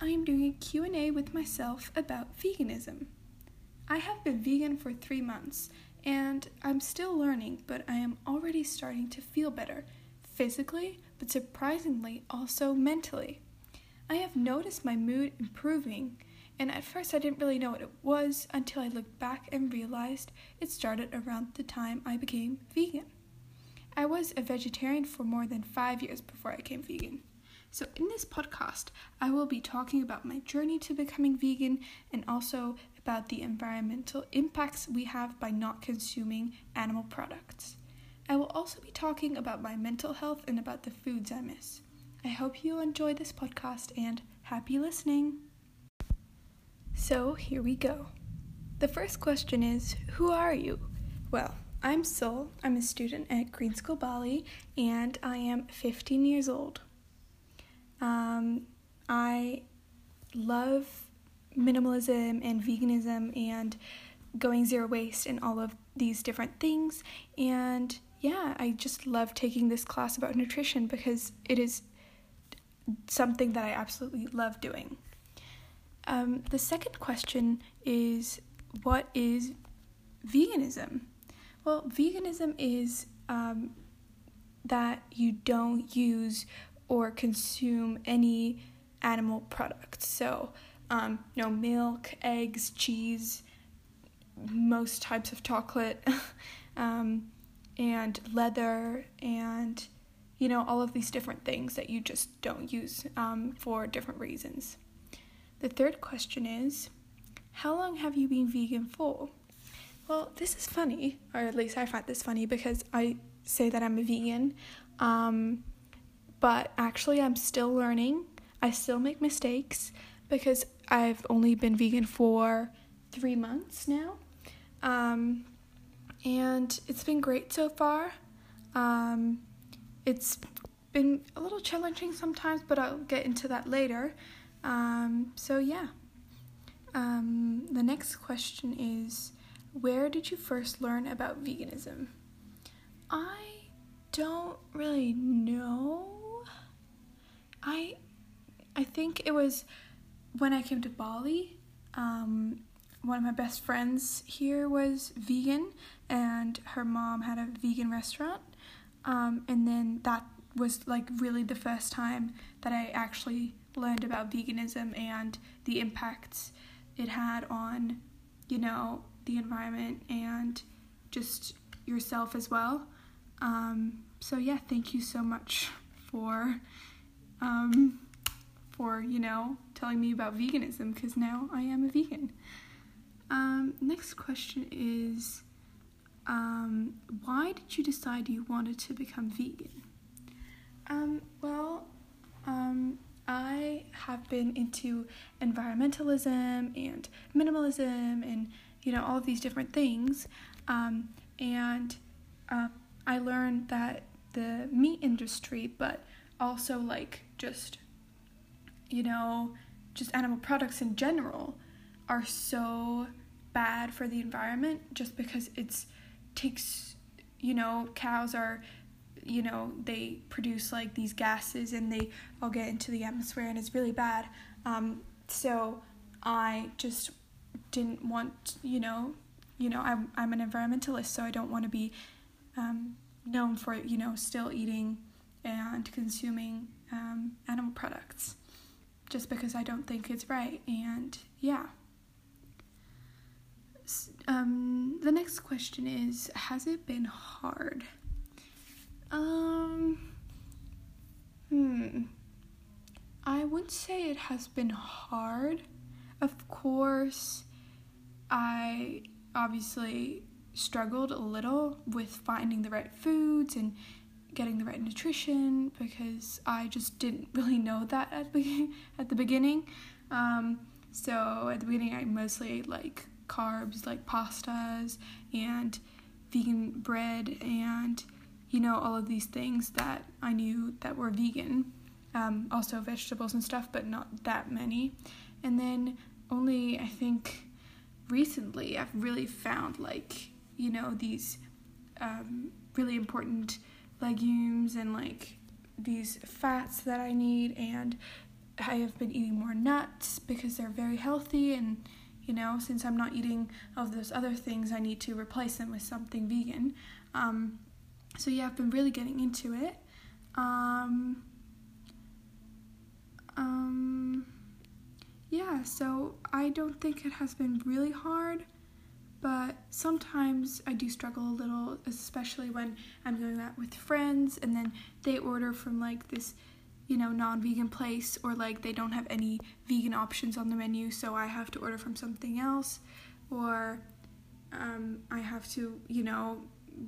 I am doing a Q&A with myself about veganism. I have been vegan for 3 months and I'm still learning, but I am already starting to feel better physically, but surprisingly also mentally. I have noticed my mood improving, and at first I didn't really know what it was until I looked back and realized it started around the time I became vegan. I was a vegetarian for more than 5 years before I became vegan. So, in this podcast, I will be talking about my journey to becoming vegan and also about the environmental impacts we have by not consuming animal products. I will also be talking about my mental health and about the foods I miss. I hope you enjoy this podcast and happy listening. So, here we go. The first question is Who are you? Well, I'm Sol. I'm a student at Green School Bali and I am 15 years old. Um, I love minimalism and veganism and going zero waste and all of these different things. And yeah, I just love taking this class about nutrition because it is something that I absolutely love doing. Um, the second question is what is veganism? Well, veganism is um, that you don't use or consume any animal products. So, um, no milk, eggs, cheese, most types of chocolate, um, and leather, and you know, all of these different things that you just don't use um, for different reasons. The third question is How long have you been vegan for? Well, this is funny, or at least I find this funny because I say that I'm a vegan. Um, but actually, I'm still learning. I still make mistakes because I've only been vegan for three months now. Um, and it's been great so far. Um, it's been a little challenging sometimes, but I'll get into that later. Um, so, yeah. Um, the next question is Where did you first learn about veganism? I don't really know I I think it was when I came to Bali. Um, one of my best friends here was vegan, and her mom had a vegan restaurant. Um, and then that was like really the first time that I actually learned about veganism and the impacts it had on, you know, the environment and just yourself as well. Um, so, yeah, thank you so much for um, for, you know, telling me about veganism because now I am a vegan. Um, next question is um, why did you decide you wanted to become vegan? Um, well, um, I have been into environmentalism and minimalism and, you know, all these different things. Um, and uh, I learned that the meat industry, but also like just you know just animal products in general are so bad for the environment just because it's takes you know cows are you know they produce like these gases and they all get into the atmosphere and it's really bad. Um, so i just didn't want you know you know i'm, I'm an environmentalist so i don't want to be um, known for you know still eating and consuming um, animal products just because I don't think it's right. And yeah. Um, the next question is Has it been hard? Um, hmm. I would say it has been hard. Of course, I obviously struggled a little with finding the right foods and getting the right nutrition because I just didn't really know that at the, at the beginning. Um, so at the beginning, I mostly ate like carbs, like pastas and vegan bread, and you know all of these things that I knew that were vegan. Um, also vegetables and stuff, but not that many. And then only I think recently I've really found like you know these um, really important legumes and like these fats that I need, and I have been eating more nuts because they're very healthy. And you know, since I'm not eating all those other things, I need to replace them with something vegan. Um, so yeah, I've been really getting into it. Um, um, yeah, so I don't think it has been really hard, but sometimes I do struggle a little, especially when I'm doing that with friends and then they order from like this, you know, non vegan place or like they don't have any vegan options on the menu, so I have to order from something else, or um, I have to, you know,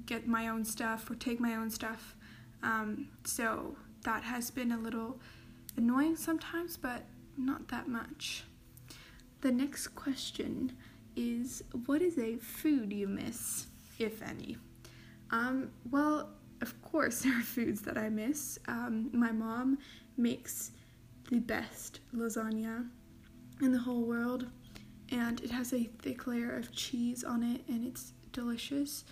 get my own stuff or take my own stuff. Um, so that has been a little annoying sometimes, but not that much. The next question is What is a food you miss, if any? Um, well, of course, there are foods that I miss. Um, my mom makes the best lasagna in the whole world, and it has a thick layer of cheese on it, and it's delicious.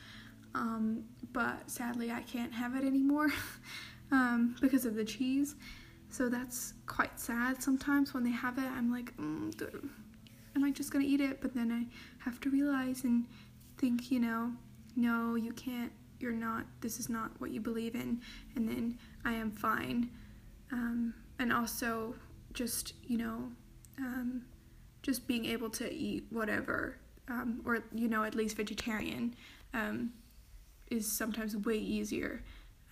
Um, but sadly, I can't have it anymore um, because of the cheese. So that's quite sad sometimes when they have it. I'm like, mm, am I just gonna eat it? But then I have to realize and think, you know, no, you can't, you're not, this is not what you believe in. And then I am fine. Um, and also just, you know, um, just being able to eat whatever, um, or, you know, at least vegetarian, um, is sometimes way easier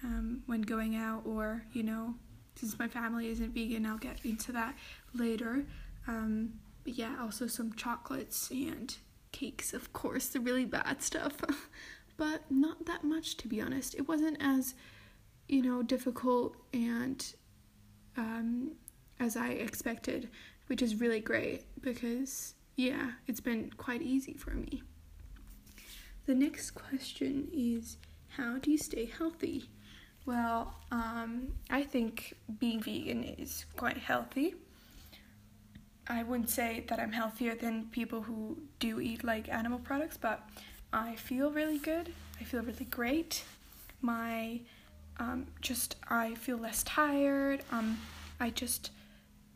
um, when going out or, you know, since my family isn't vegan, I'll get into that later. But yeah, also some chocolates and cakes, of course, the really bad stuff. but not that much, to be honest. It wasn't as, you know, difficult and um, as I expected, which is really great because, yeah, it's been quite easy for me. The next question is How do you stay healthy? Well, um, I think being vegan is quite healthy. I wouldn't say that I'm healthier than people who do eat like animal products, but I feel really good. I feel really great. My um, just I feel less tired. Um, I just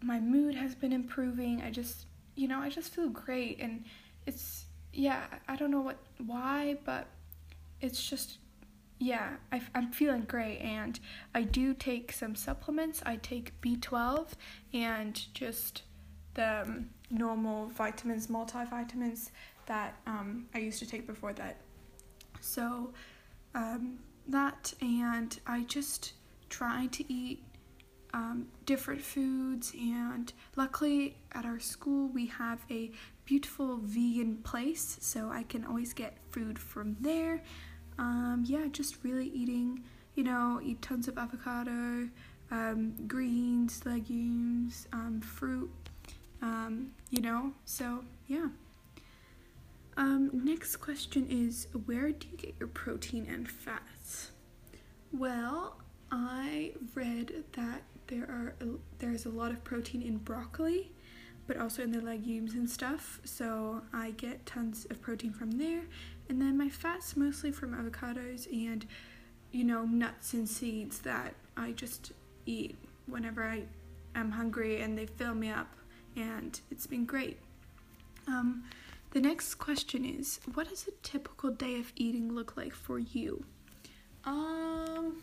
my mood has been improving. I just you know I just feel great, and it's yeah I don't know what why, but it's just yeah, I, am feeling great, and I do take some supplements. I take B12 and just the um, normal vitamins, multivitamins that um, I used to take before that. So, um, that, and I just try to eat um, different foods, and luckily at our school we have a beautiful vegan place, so I can always get food from there um, yeah, just really eating, you know, eat tons of avocado, um, greens, legumes, um, fruit, um, you know, so yeah. Um, next question is where do you get your protein and fats? Well, I read that there are there's a lot of protein in broccoli, but also in the legumes and stuff. So I get tons of protein from there, and then my fat's mostly from avocados and, you know, nuts and seeds that I just eat whenever I am hungry and they fill me up. And it's been great. Um, the next question is What does a typical day of eating look like for you? Um,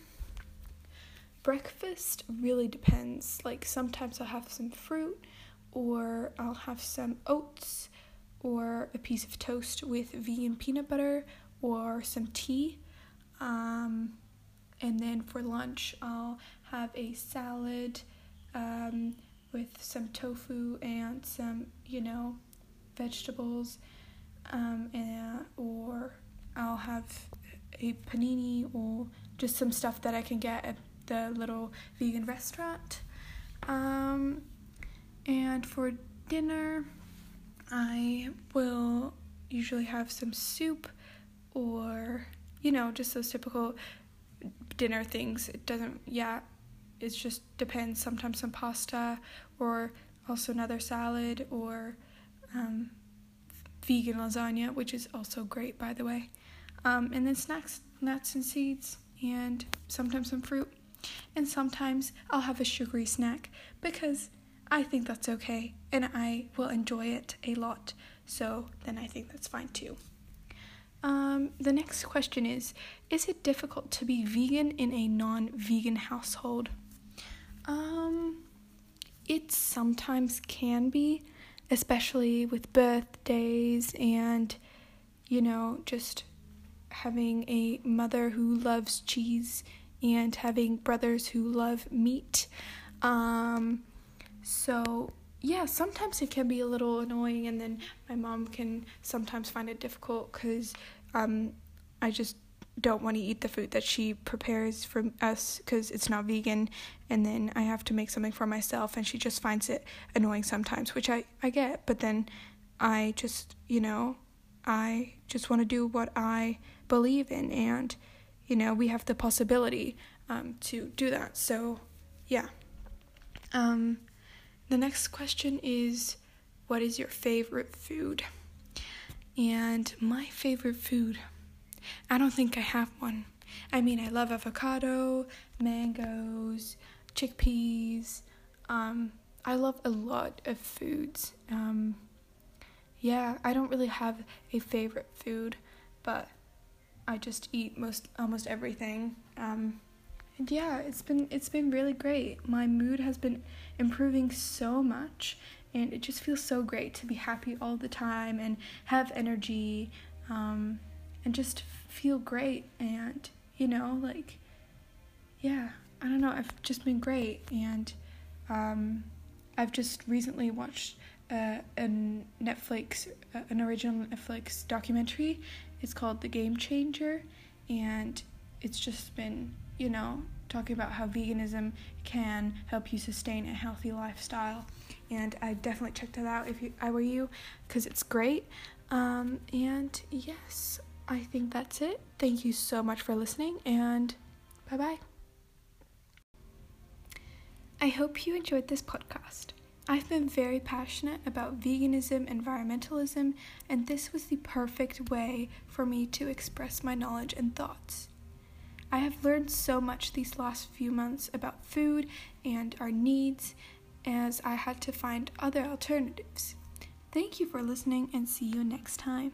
breakfast really depends. Like sometimes I'll have some fruit or I'll have some oats or a piece of toast with vegan peanut butter or some tea. Um, and then for lunch, I'll have a salad um, with some tofu and some, you know, vegetables. Um, and, or I'll have a panini or just some stuff that I can get at the little vegan restaurant. Um, and for dinner, I will usually have some soup or, you know, just those typical dinner things. It doesn't, yeah, it just depends. Sometimes some pasta or also another salad or um, vegan lasagna, which is also great, by the way. Um, and then snacks, nuts and seeds, and sometimes some fruit. And sometimes I'll have a sugary snack because I think that's okay and I will enjoy it a lot. So then I think that's fine too. Um, the next question is Is it difficult to be vegan in a non vegan household? Um, it sometimes can be, especially with birthdays and, you know, just having a mother who loves cheese and having brothers who love meat. Um, so yeah, sometimes it can be a little annoying, and then my mom can sometimes find it difficult because um, I just don't want to eat the food that she prepares for us because it's not vegan, and then I have to make something for myself, and she just finds it annoying sometimes, which I, I get, but then I just, you know, I just want to do what I believe in, and, you know, we have the possibility um, to do that, so yeah. Um, the next question is What is your favorite food? And my favorite food, I don't think I have one. I mean, I love avocado, mangoes, chickpeas. Um, I love a lot of foods. Um, yeah, I don't really have a favorite food, but I just eat most almost everything. Um, and yeah, it's been it's been really great. My mood has been improving so much and it just feels so great to be happy all the time and have energy um, and just feel great and you know like yeah i don't know i've just been great and um, i've just recently watched uh, a netflix uh, an original netflix documentary it's called the game changer and it's just been you know, talking about how veganism can help you sustain a healthy lifestyle. And I definitely check that out if you, I were you, because it's great. Um, and yes, I think that's it. Thank you so much for listening, and bye bye. I hope you enjoyed this podcast. I've been very passionate about veganism, environmentalism, and this was the perfect way for me to express my knowledge and thoughts. I have learned so much these last few months about food and our needs as I had to find other alternatives. Thank you for listening and see you next time.